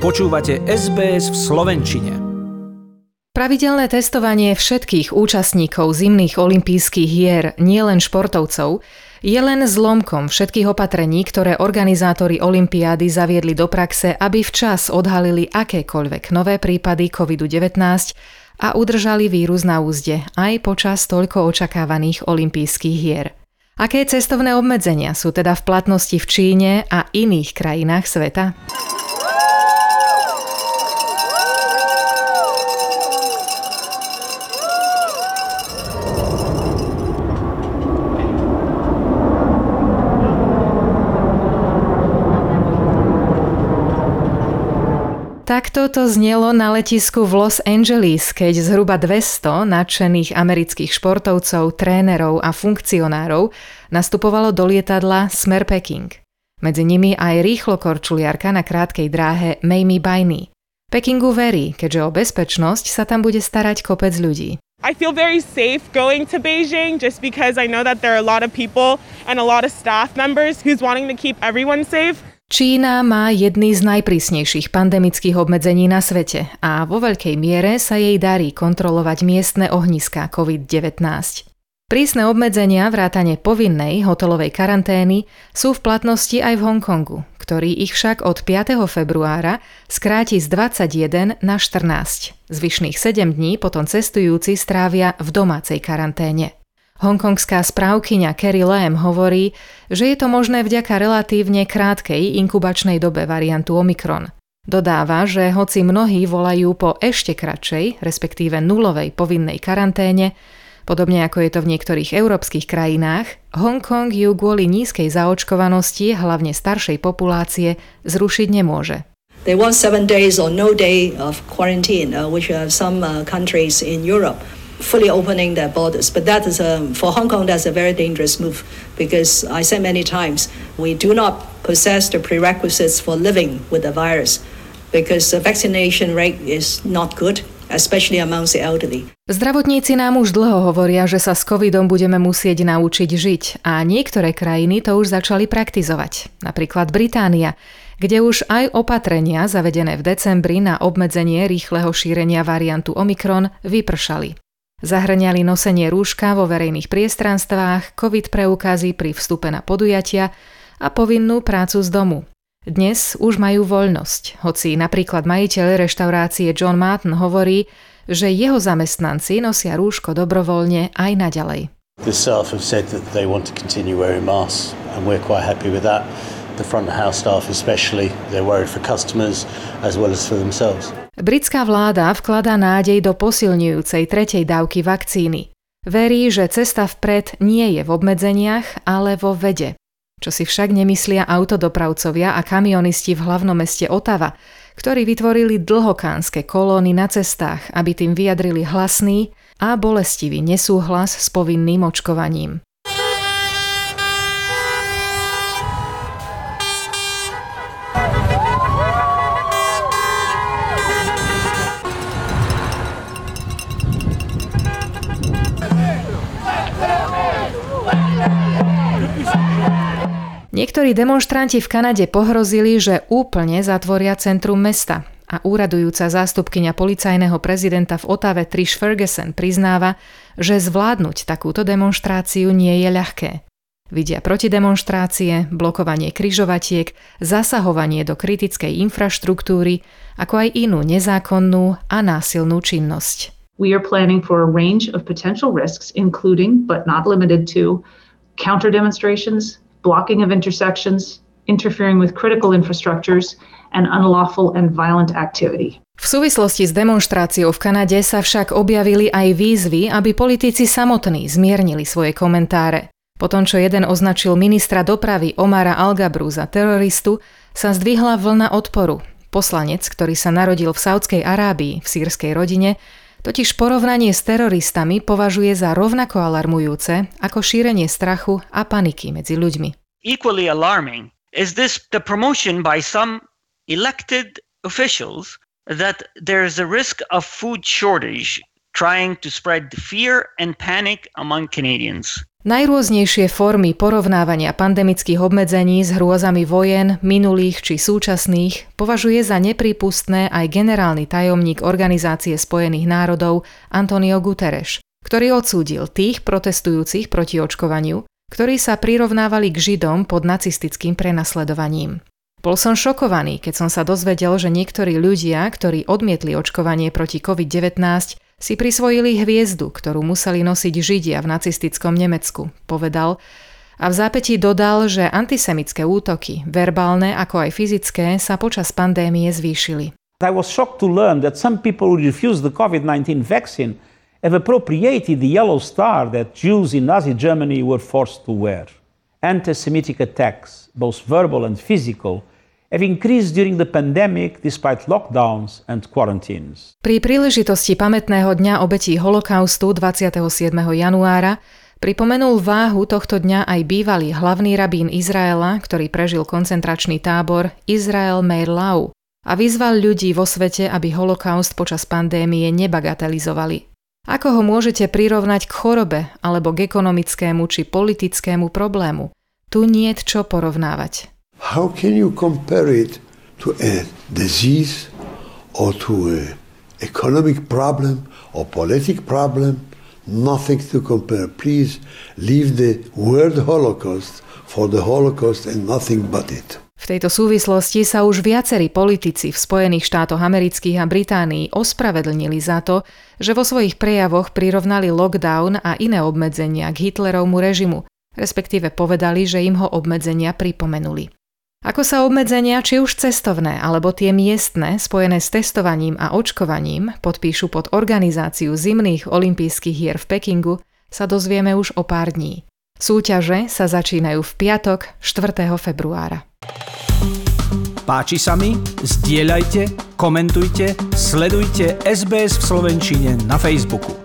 Počúvate SBS v Slovenčine. Pravidelné testovanie všetkých účastníkov zimných olympijských hier, nielen športovcov, je len zlomkom všetkých opatrení, ktoré organizátori olympiády zaviedli do praxe, aby včas odhalili akékoľvek nové prípady COVID-19 a udržali vírus na úzde aj počas toľko očakávaných olympijských hier. Aké cestovné obmedzenia sú teda v platnosti v Číne a iných krajinách sveta? Takto to znelo na letisku v Los Angeles, keď zhruba 200 nadšených amerických športovcov, trénerov a funkcionárov nastupovalo do lietadla Smer Peking. Medzi nimi aj rýchlo korčuliarka na krátkej dráhe Mamie Bainey. Pekingu verí, keďže o bezpečnosť sa tam bude starať kopec ľudí. I feel very safe going to Beijing just because I know that there are a lot of people and a lot of staff members who's wanting to keep everyone safe. Čína má jedný z najprísnejších pandemických obmedzení na svete a vo veľkej miere sa jej darí kontrolovať miestne ohniská COVID-19. Prísne obmedzenia vrátane povinnej hotelovej karantény sú v platnosti aj v Hongkongu, ktorý ich však od 5. februára skráti z 21 na 14. Zvyšných 7 dní potom cestujúci strávia v domácej karanténe. Hongkongská správkyňa Kerry Lam hovorí, že je to možné vďaka relatívne krátkej inkubačnej dobe variantu Omikron. Dodáva, že hoci mnohí volajú po ešte kratšej, respektíve nulovej povinnej karanténe, podobne ako je to v niektorých európskych krajinách, Hongkong ju kvôli nízkej zaočkovanosti, hlavne staršej populácie, zrušiť nemôže. They want seven days or no day of quarantine, uh, which some uh, countries in Europe fully opening their borders. But that is a, for Hong Kong, that's a very dangerous move because I said many times we do not possess the prerequisites for living with the virus because the vaccination rate is not good. especially amongst the elderly. Zdravotníci nám už dlho hovoria, že sa s covidom budeme musieť naučiť žiť a niektoré krajiny to už začali praktizovať. Napríklad Británia, kde už aj opatrenia zavedené v decembri na obmedzenie rýchleho šírenia variantu Omikron vypršali. Zahrňali nosenie rúška vo verejných priestranstvách, COVID preukazy pri vstupe na podujatia a povinnú prácu z domu. Dnes už majú voľnosť, hoci napríklad majiteľ reštaurácie John Martin hovorí, že jeho zamestnanci nosia rúško dobrovoľne aj naďalej. The staff have said that they want to continue wearing masks and we're quite happy with that. The front house staff especially, they're worried for customers as well as for themselves. Britská vláda vkladá nádej do posilňujúcej tretej dávky vakcíny. Verí, že cesta vpred nie je v obmedzeniach, ale vo vede. Čo si však nemyslia autodopravcovia a kamionisti v hlavnom meste Otava, ktorí vytvorili dlhokánske kolóny na cestách, aby tým vyjadrili hlasný a bolestivý nesúhlas s povinným očkovaním. Niektorí demonstranti v Kanade pohrozili, že úplne zatvoria centrum mesta a úradujúca zástupkyňa policajného prezidenta v Otave Trish Ferguson priznáva, že zvládnuť takúto demonstráciu nie je ľahké. Vidia protidemonstrácie, blokovanie kryžovatiek, zasahovanie do kritickej infraštruktúry, ako aj inú nezákonnú a násilnú činnosť. We are planning for a range of potential risks, including, but not limited to, counter demonstrations, blocking of intersections, interfering with critical infrastructures, and unlawful and violent activity. V súvislosti s demonstráciou v Kanade sa však objavili aj výzvy, aby politici samotní zmiernili svoje komentáre. Potom, čo jeden označil ministra dopravy Omara Algabru za teroristu, sa zdvihla vlna odporu. Poslanec, ktorý sa narodil v Saudskej Arábii v sírskej rodine, totiž porovnanie s teroristami považuje za rovnako alarmujúce ako šírenie strachu a paniky medzi ľuďmi. Equally alarming is this the promotion by some elected officials that there is a risk of food shortage trying to spread fear and panic among Canadians. Najrôznejšie formy porovnávania pandemických obmedzení s hrôzami vojen, minulých či súčasných, považuje za neprípustné aj generálny tajomník Organizácie spojených národov Antonio Guterres, ktorý odsúdil tých protestujúcich proti očkovaniu, ktorí sa prirovnávali k Židom pod nacistickým prenasledovaním. Bol som šokovaný, keď som sa dozvedel, že niektorí ľudia, ktorí odmietli očkovanie proti COVID-19, si prisvojili hviezdu, ktorú museli nosiť Židia v nacistickom Nemecku, povedal a v zápätí dodal, že antisemické útoky, verbálne ako aj fyzické, sa počas pandémie zvýšili. I was shocked to learn that some people who refused the COVID-19 vaccine have appropriated the yellow star that Jews in Nazi Germany were forced to wear. Anti-Semitic attacks, both verbal and physical, have increased during the pandemic despite lockdowns and quarantines. Pri príležitosti pamätného dňa obetí holokaustu 27. januára pripomenul váhu tohto dňa aj bývalý hlavný rabín Izraela, ktorý prežil koncentračný tábor Izrael Meir Lau a vyzval ľudí vo svete, aby holokaust počas pandémie nebagatelizovali. Ako ho môžete prirovnať k chorobe alebo k ekonomickému či politickému problému? Tu nie je čo porovnávať. how can you compare it to a disease or to an economic problem or politic problem? Nothing to compare. Please leave the word Holocaust for the Holocaust and nothing but it. V tejto súvislosti sa už viacerí politici v Spojených štátoch amerických a Británii ospravedlnili za to, že vo svojich prejavoch prirovnali lockdown a iné obmedzenia k Hitlerovmu režimu, respektíve povedali, že im ho obmedzenia pripomenuli. Ako sa obmedzenia, či už cestovné alebo tie miestne, spojené s testovaním a očkovaním, podpíšu pod organizáciu zimných olympijských hier v Pekingu, sa dozvieme už o pár dní. Súťaže sa začínajú v piatok 4. februára. Páči sa mi? Zdieľajte, komentujte, sledujte SBS v Slovenčine na Facebooku.